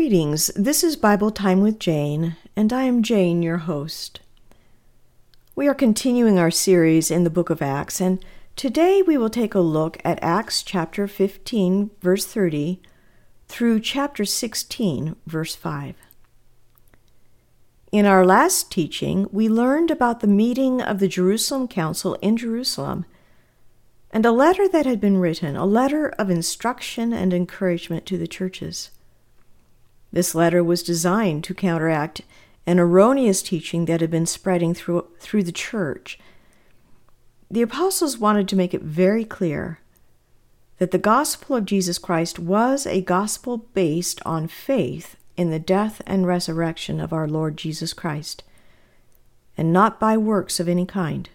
Greetings. This is Bible Time with Jane, and I am Jane, your host. We are continuing our series in the book of Acts, and today we will take a look at Acts chapter 15, verse 30, through chapter 16, verse 5. In our last teaching, we learned about the meeting of the Jerusalem Council in Jerusalem and a letter that had been written, a letter of instruction and encouragement to the churches. This letter was designed to counteract an erroneous teaching that had been spreading through, through the church. The apostles wanted to make it very clear that the gospel of Jesus Christ was a gospel based on faith in the death and resurrection of our Lord Jesus Christ, and not by works of any kind.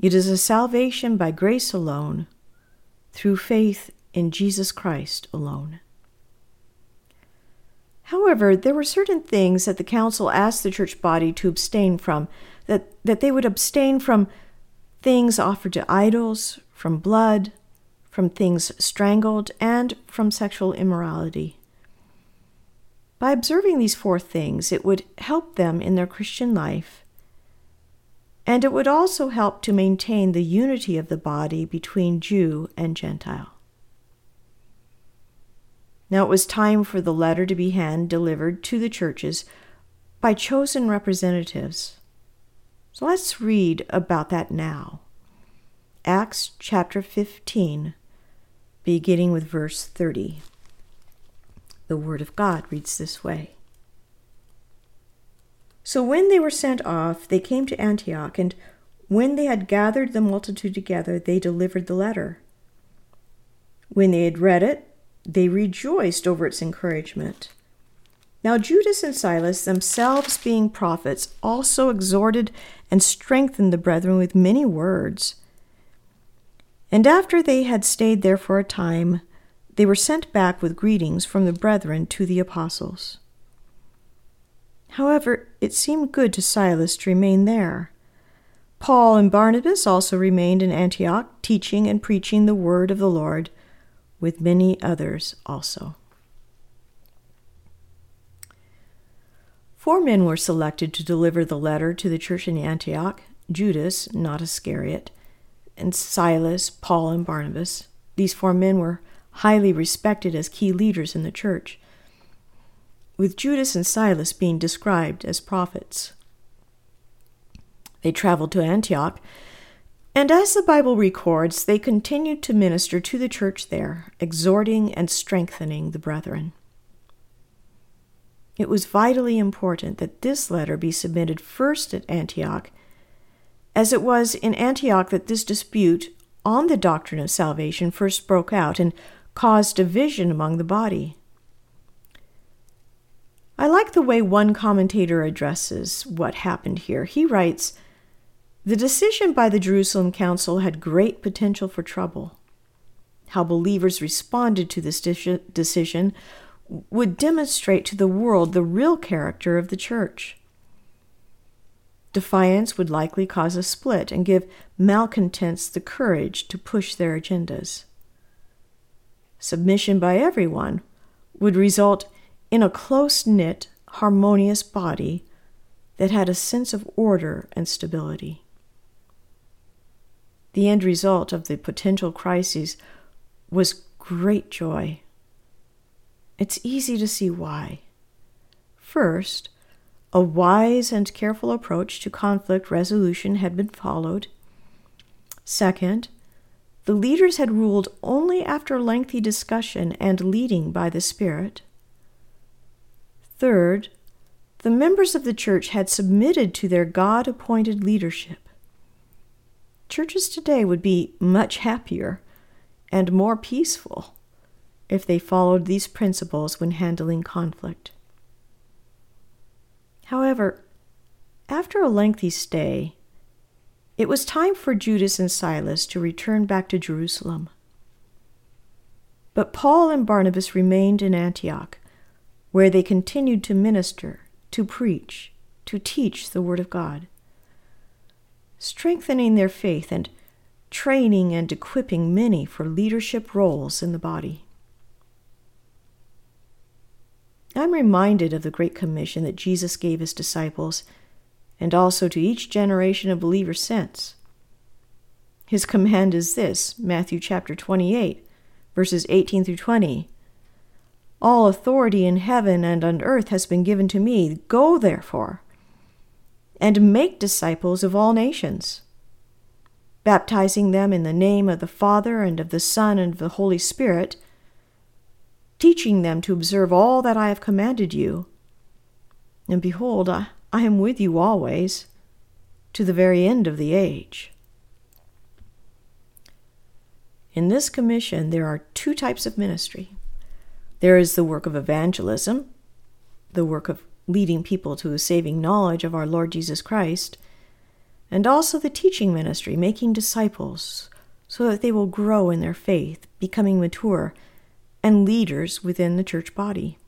It is a salvation by grace alone, through faith in Jesus Christ alone. However, there were certain things that the council asked the church body to abstain from, that, that they would abstain from things offered to idols, from blood, from things strangled, and from sexual immorality. By observing these four things, it would help them in their Christian life, and it would also help to maintain the unity of the body between Jew and Gentile. Now it was time for the letter to be hand delivered to the churches by chosen representatives. So let's read about that now. Acts chapter 15, beginning with verse 30. The Word of God reads this way So when they were sent off, they came to Antioch, and when they had gathered the multitude together, they delivered the letter. When they had read it, they rejoiced over its encouragement. Now Judas and Silas, themselves being prophets, also exhorted and strengthened the brethren with many words. And after they had stayed there for a time, they were sent back with greetings from the brethren to the apostles. However, it seemed good to Silas to remain there. Paul and Barnabas also remained in Antioch, teaching and preaching the word of the Lord with many others also. Four men were selected to deliver the letter to the church in Antioch Judas, not Iscariot, and Silas, Paul, and Barnabas. These four men were highly respected as key leaders in the church, with Judas and Silas being described as prophets. They traveled to Antioch and as the Bible records, they continued to minister to the church there, exhorting and strengthening the brethren. It was vitally important that this letter be submitted first at Antioch, as it was in Antioch that this dispute on the doctrine of salvation first broke out and caused division among the body. I like the way one commentator addresses what happened here. He writes, the decision by the Jerusalem Council had great potential for trouble. How believers responded to this decision would demonstrate to the world the real character of the church. Defiance would likely cause a split and give malcontents the courage to push their agendas. Submission by everyone would result in a close knit, harmonious body that had a sense of order and stability. The end result of the potential crises was great joy. It's easy to see why. First, a wise and careful approach to conflict resolution had been followed. Second, the leaders had ruled only after lengthy discussion and leading by the Spirit. Third, the members of the church had submitted to their God appointed leadership churches today would be much happier and more peaceful if they followed these principles when handling conflict. However, after a lengthy stay, it was time for Judas and Silas to return back to Jerusalem. But Paul and Barnabas remained in Antioch, where they continued to minister, to preach, to teach the Word of God strengthening their faith and training and equipping many for leadership roles in the body. I'm reminded of the great commission that Jesus gave his disciples and also to each generation of believers since. His command is this Matthew chapter 28, verses 18 through 20. All authority in heaven and on earth has been given to me. Go, therefore, and make disciples of all nations, baptizing them in the name of the Father and of the Son and of the Holy Spirit, teaching them to observe all that I have commanded you. And behold, I, I am with you always, to the very end of the age. In this commission, there are two types of ministry there is the work of evangelism, the work of leading people to a saving knowledge of our Lord Jesus Christ, and also the teaching ministry, making disciples so that they will grow in their faith, becoming mature and leaders within the church body.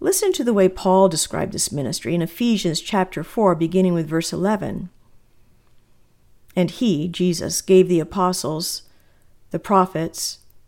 Listen to the way Paul described this ministry in Ephesians chapter 4, beginning with verse 11. And he, Jesus, gave the apostles, the prophets,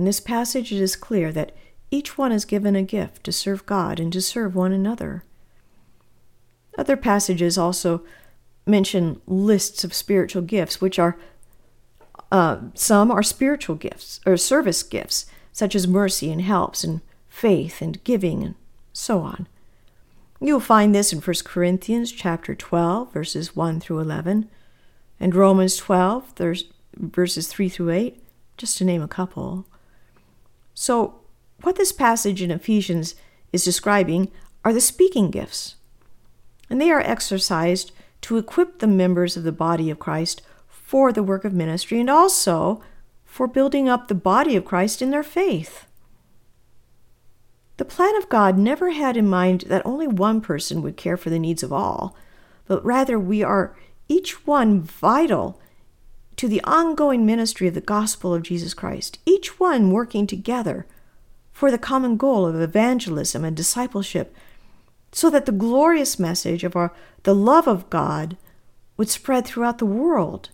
In this passage, it is clear that each one is given a gift to serve God and to serve one another. Other passages also mention lists of spiritual gifts, which are uh, some are spiritual gifts or service gifts, such as mercy and helps and faith and giving and so on. You'll find this in 1 Corinthians chapter 12, verses 1 through 11, and Romans 12, verses 3 through 8, just to name a couple. So, what this passage in Ephesians is describing are the speaking gifts, and they are exercised to equip the members of the body of Christ for the work of ministry and also for building up the body of Christ in their faith. The plan of God never had in mind that only one person would care for the needs of all, but rather we are each one vital to the ongoing ministry of the gospel of Jesus Christ, each one working together for the common goal of evangelism and discipleship, so that the glorious message of our, the love of God would spread throughout the world,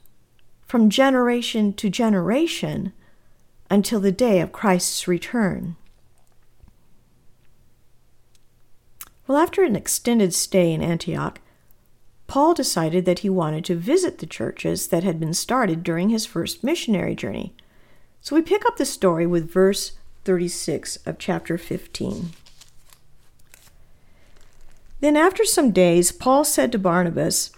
from generation to generation, until the day of Christ's return. Well, after an extended stay in Antioch, Paul decided that he wanted to visit the churches that had been started during his first missionary journey. So we pick up the story with verse 36 of chapter 15. Then, after some days, Paul said to Barnabas,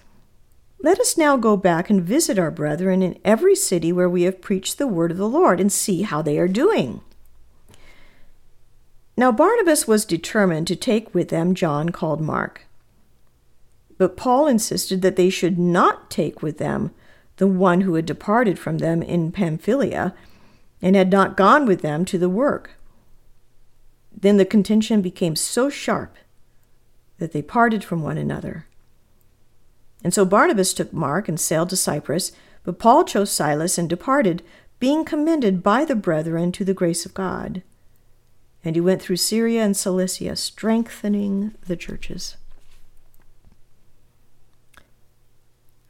Let us now go back and visit our brethren in every city where we have preached the word of the Lord and see how they are doing. Now, Barnabas was determined to take with them John called Mark. But Paul insisted that they should not take with them the one who had departed from them in Pamphylia and had not gone with them to the work. Then the contention became so sharp that they parted from one another. And so Barnabas took Mark and sailed to Cyprus, but Paul chose Silas and departed, being commended by the brethren to the grace of God. And he went through Syria and Cilicia, strengthening the churches.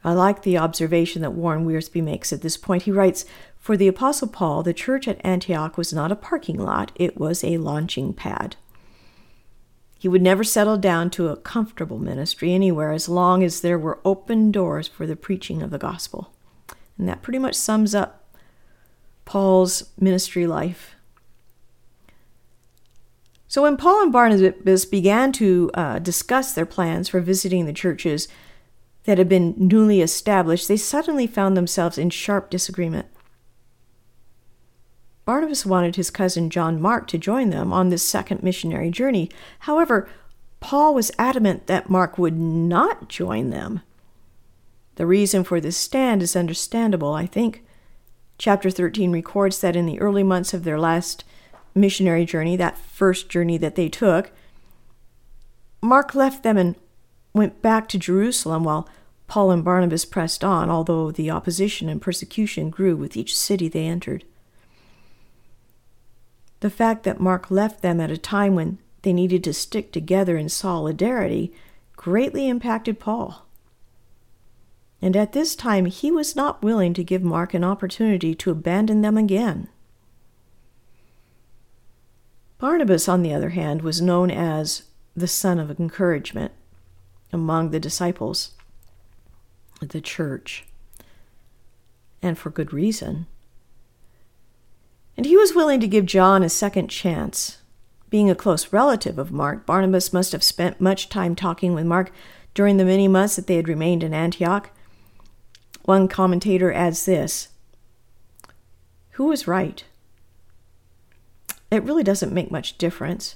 I like the observation that Warren Wiersbe makes at this point. He writes For the Apostle Paul, the church at Antioch was not a parking lot, it was a launching pad. He would never settle down to a comfortable ministry anywhere as long as there were open doors for the preaching of the gospel. And that pretty much sums up Paul's ministry life. So when Paul and Barnabas began to uh, discuss their plans for visiting the churches that had been newly established, they suddenly found themselves in sharp disagreement. Barnabas wanted his cousin John Mark to join them on this second missionary journey. However, Paul was adamant that Mark would not join them. The reason for this stand is understandable, I think. Chapter 13 records that in the early months of their last missionary journey, that first journey that they took, Mark left them and went back to Jerusalem while Paul and Barnabas pressed on, although the opposition and persecution grew with each city they entered. The fact that Mark left them at a time when they needed to stick together in solidarity greatly impacted Paul. And at this time, he was not willing to give Mark an opportunity to abandon them again. Barnabas, on the other hand, was known as the son of encouragement among the disciples, the church, and for good reason. And he was willing to give John a second chance. Being a close relative of Mark, Barnabas must have spent much time talking with Mark during the many months that they had remained in Antioch. One commentator adds this Who was right? It really doesn't make much difference.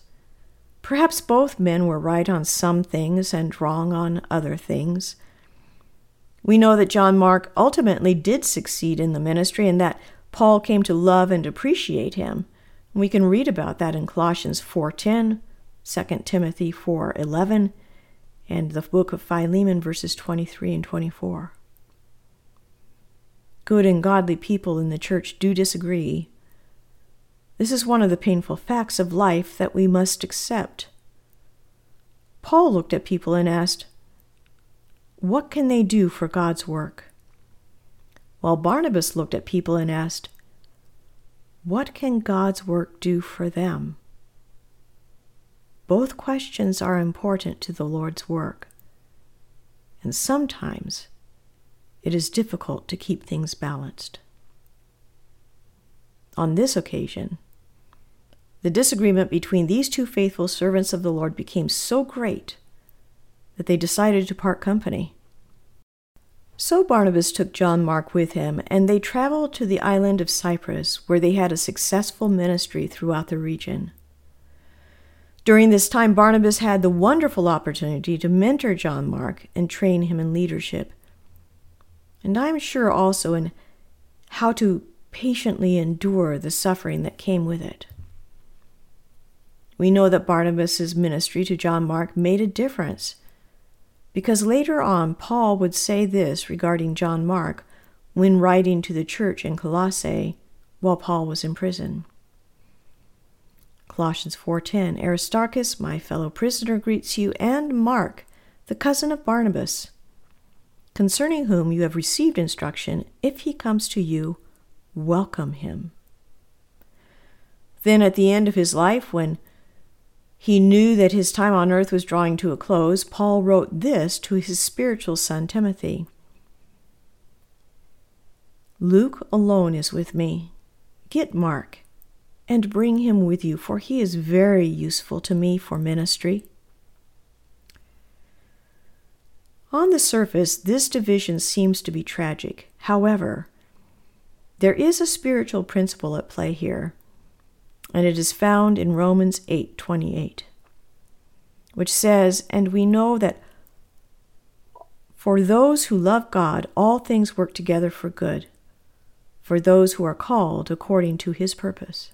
Perhaps both men were right on some things and wrong on other things. We know that John Mark ultimately did succeed in the ministry and that Paul came to love and appreciate him. We can read about that in Colossians 4:10, 2 Timothy 4:11, and the book of Philemon verses 23 and 24. Good and godly people in the church do disagree, this is one of the painful facts of life that we must accept. Paul looked at people and asked, What can they do for God's work? While Barnabas looked at people and asked, What can God's work do for them? Both questions are important to the Lord's work, and sometimes it is difficult to keep things balanced. On this occasion, the disagreement between these two faithful servants of the Lord became so great that they decided to part company. So Barnabas took John Mark with him, and they traveled to the island of Cyprus, where they had a successful ministry throughout the region. During this time, Barnabas had the wonderful opportunity to mentor John Mark and train him in leadership. And I'm sure also in how to patiently endure the suffering that came with it. We know that Barnabas' ministry to John Mark made a difference because later on Paul would say this regarding John Mark when writing to the church in Colossae while Paul was in prison. Colossians 4:10 Aristarchus, my fellow prisoner, greets you and Mark, the cousin of Barnabas, concerning whom you have received instruction. If he comes to you, welcome him. Then at the end of his life when he knew that his time on earth was drawing to a close. Paul wrote this to his spiritual son Timothy Luke alone is with me. Get Mark and bring him with you, for he is very useful to me for ministry. On the surface, this division seems to be tragic. However, there is a spiritual principle at play here and it is found in Romans 8:28, which says, "And we know that for those who love God, all things work together for good, for those who are called according to his purpose."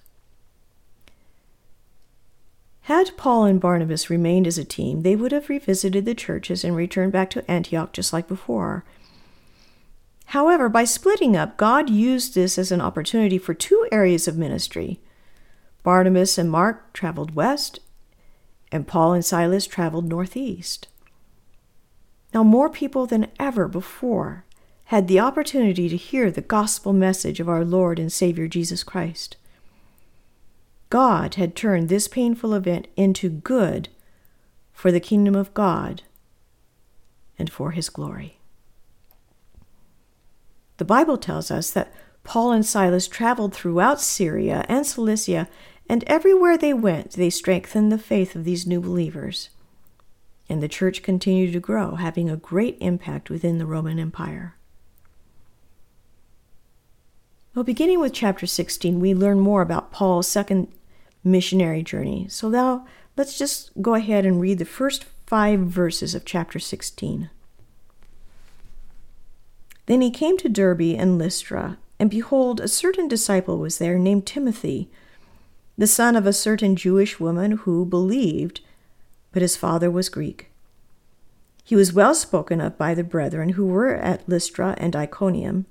Had Paul and Barnabas remained as a team, they would have revisited the churches and returned back to Antioch just like before. However, by splitting up, God used this as an opportunity for two areas of ministry Barnabas and Mark traveled west, and Paul and Silas traveled northeast. Now, more people than ever before had the opportunity to hear the gospel message of our Lord and Savior Jesus Christ. God had turned this painful event into good for the kingdom of God and for his glory. The Bible tells us that Paul and Silas traveled throughout Syria and Cilicia And everywhere they went, they strengthened the faith of these new believers. And the church continued to grow, having a great impact within the Roman Empire. Well, beginning with chapter 16, we learn more about Paul's second missionary journey. So now let's just go ahead and read the first five verses of chapter 16. Then he came to Derbe and Lystra, and behold, a certain disciple was there named Timothy, the son of a certain Jewish woman who believed, but his father was Greek. He was well spoken of by the brethren who were at Lystra and Iconium.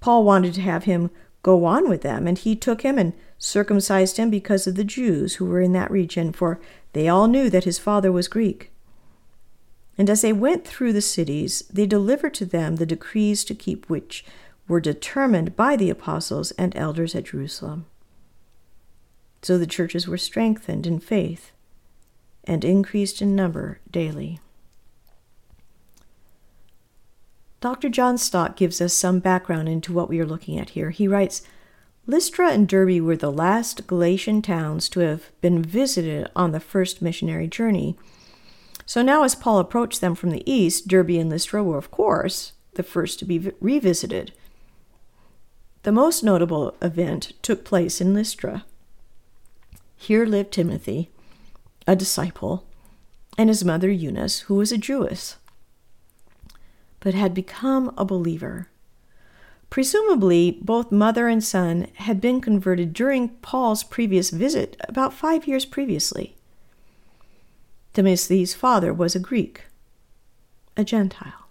Paul wanted to have him go on with them, and he took him and circumcised him because of the Jews who were in that region, for they all knew that his father was Greek. And as they went through the cities, they delivered to them the decrees to keep which were determined by the apostles and elders at Jerusalem. So the churches were strengthened in faith and increased in number daily. Dr. John Stott gives us some background into what we are looking at here. He writes Lystra and Derbe were the last Galatian towns to have been visited on the first missionary journey. So now, as Paul approached them from the east, Derbe and Lystra were, of course, the first to be revisited. The most notable event took place in Lystra. Here lived Timothy, a disciple, and his mother Eunice, who was a Jewess but had become a believer. Presumably, both mother and son had been converted during Paul's previous visit about five years previously. Timothy's father was a Greek, a Gentile.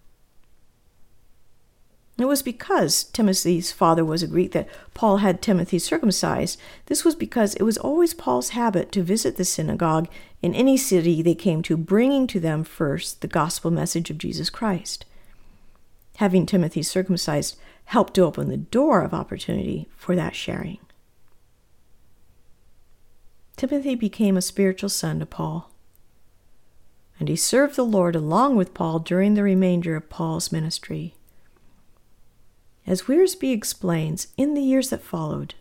It was because Timothy's father was a Greek that Paul had Timothy circumcised. This was because it was always Paul's habit to visit the synagogue in any city they came to, bringing to them first the gospel message of Jesus Christ having Timothy circumcised helped to open the door of opportunity for that sharing. Timothy became a spiritual son to Paul, and he served the Lord along with Paul during the remainder of Paul's ministry. As Wiersbe explains, in the years that followed,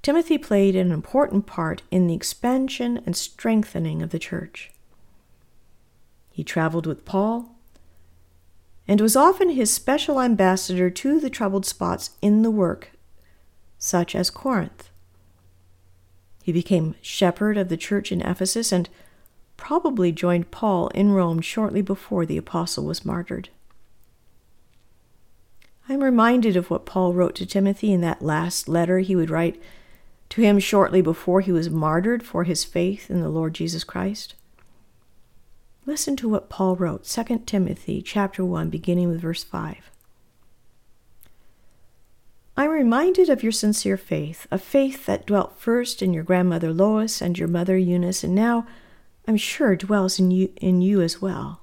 Timothy played an important part in the expansion and strengthening of the church. He traveled with Paul and was often his special ambassador to the troubled spots in the work, such as Corinth. He became shepherd of the church in Ephesus and probably joined Paul in Rome shortly before the apostle was martyred. I'm reminded of what Paul wrote to Timothy in that last letter he would write to him shortly before he was martyred for his faith in the Lord Jesus Christ. Listen to what Paul wrote, 2 Timothy chapter 1 beginning with verse 5. I'm reminded of your sincere faith, a faith that dwelt first in your grandmother Lois and your mother Eunice, and now I'm sure dwells in you, in you as well.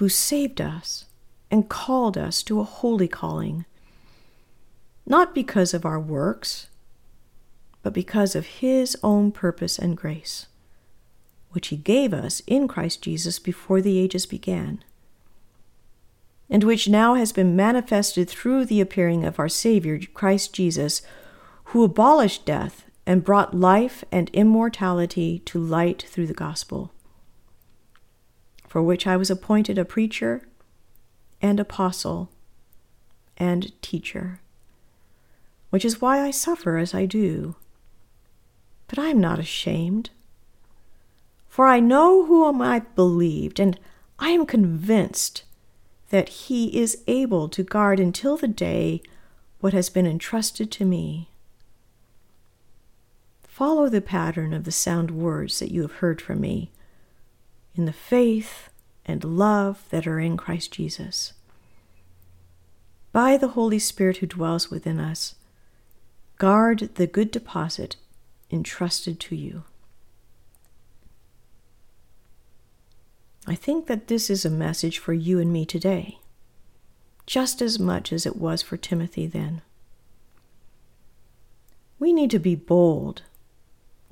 who saved us and called us to a holy calling, not because of our works, but because of his own purpose and grace which he gave us in Christ Jesus before the ages began, and which now has been manifested through the appearing of our Savior, Christ Jesus, who abolished death and brought life and immortality to light through the gospel, for which I was appointed a preacher and apostle and teacher, which is why I suffer as I do. But I am not ashamed for I know whom I believed, and I am convinced that he is able to guard until the day what has been entrusted to me. Follow the pattern of the sound words that you have heard from me in the faith and love that are in Christ Jesus. By the Holy Spirit who dwells within us, guard the good deposit entrusted to you. I think that this is a message for you and me today, just as much as it was for Timothy then. We need to be bold,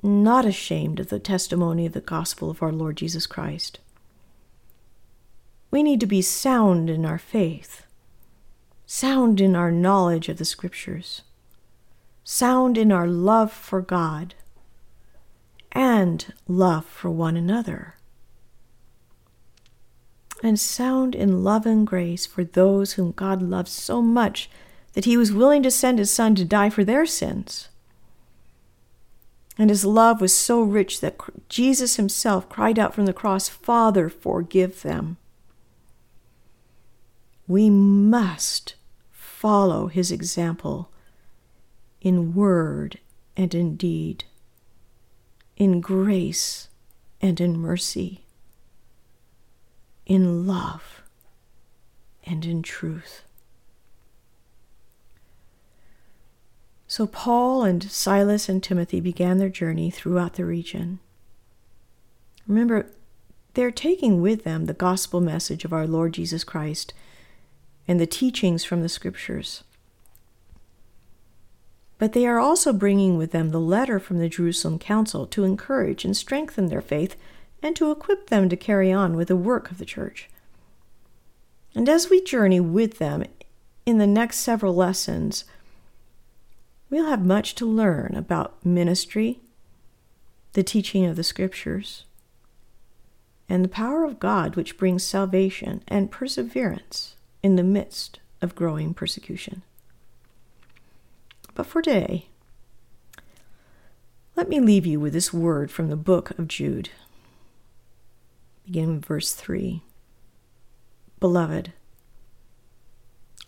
not ashamed of the testimony of the gospel of our Lord Jesus Christ. We need to be sound in our faith, sound in our knowledge of the Scriptures, sound in our love for God, and love for one another and sound in love and grace for those whom God loves so much that he was willing to send his Son to die for their sins. And his love was so rich that Jesus himself cried out from the cross, Father, forgive them. We must follow his example in word and in deed, in grace and in mercy in love and in truth. So Paul and Silas and Timothy began their journey throughout the region. Remember, they're taking with them the gospel message of our Lord Jesus Christ and the teachings from the scriptures. But they are also bringing with them the letter from the Jerusalem Council to encourage and strengthen their faith and to equip them to carry on with the work of the church. And as we journey with them in the next several lessons, we'll have much to learn about ministry, the teaching of the scriptures, and the power of God which brings salvation and perseverance in the midst of growing persecution. But for today, let me leave you with this word from the book of Jude beginning with verse 3. Beloved,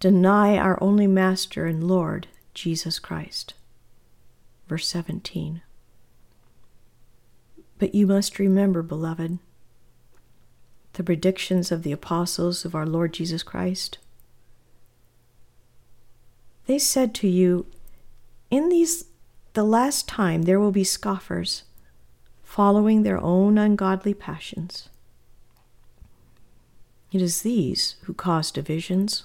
deny our only Master and Lord, Jesus Christ. Verse 17. But you must remember, beloved, the predictions of the apostles of our Lord Jesus Christ. They said to you, In these the last time there will be scoffers, following their own ungodly passions it is these who cause divisions,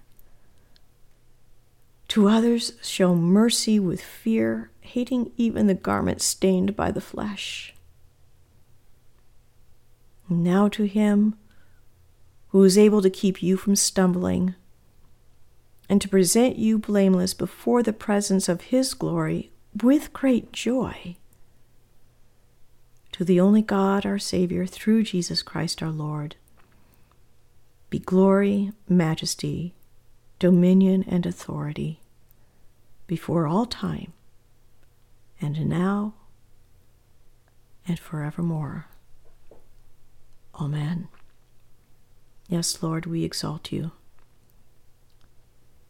To others, show mercy with fear, hating even the garment stained by the flesh. Now to him who is able to keep you from stumbling and to present you blameless before the presence of his glory with great joy. To the only God, our Savior, through Jesus Christ our Lord be glory, majesty, dominion, and authority before all time, and now and forevermore. Amen. Yes, Lord, we exalt you.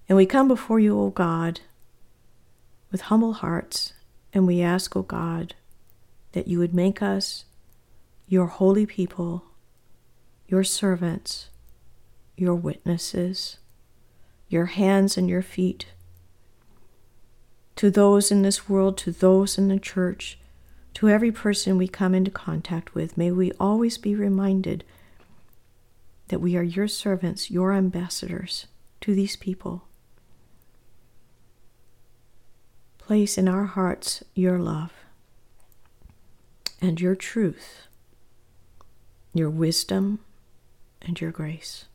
And we come before you, O God, with humble hearts, and we ask, O God, that you would make us your holy people, your servants, your witnesses, your hands and your feet. To those in this world, to those in the church, to every person we come into contact with, may we always be reminded that we are your servants, your ambassadors to these people. Place in our hearts your love and your truth your wisdom, and your grace.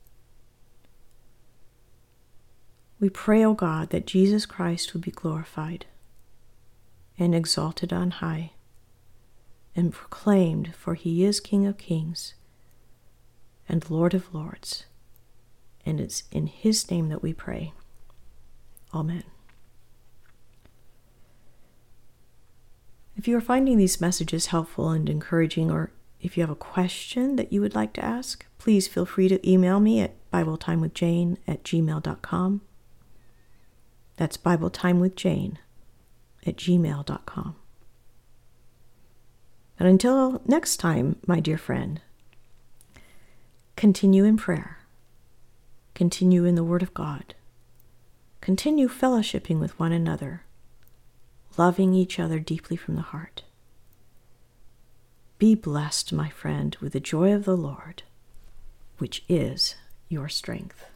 We pray, O God, that Jesus Christ will be glorified and exalted on high and proclaimed, for he is King of kings and Lord of lords. And it's in his name that we pray. Amen. If you are finding these messages helpful and encouraging, or if you have a question that you would like to ask, please feel free to email me at BibleTimeWithJane at gmail.com. That's BibleTimeWithJane at gmail.com. And until next time, my dear friend, continue in prayer, continue in the Word of God, continue fellowshipping with one another, loving each other deeply from the heart. Be blessed, my friend, with the joy of the Lord, which is your strength.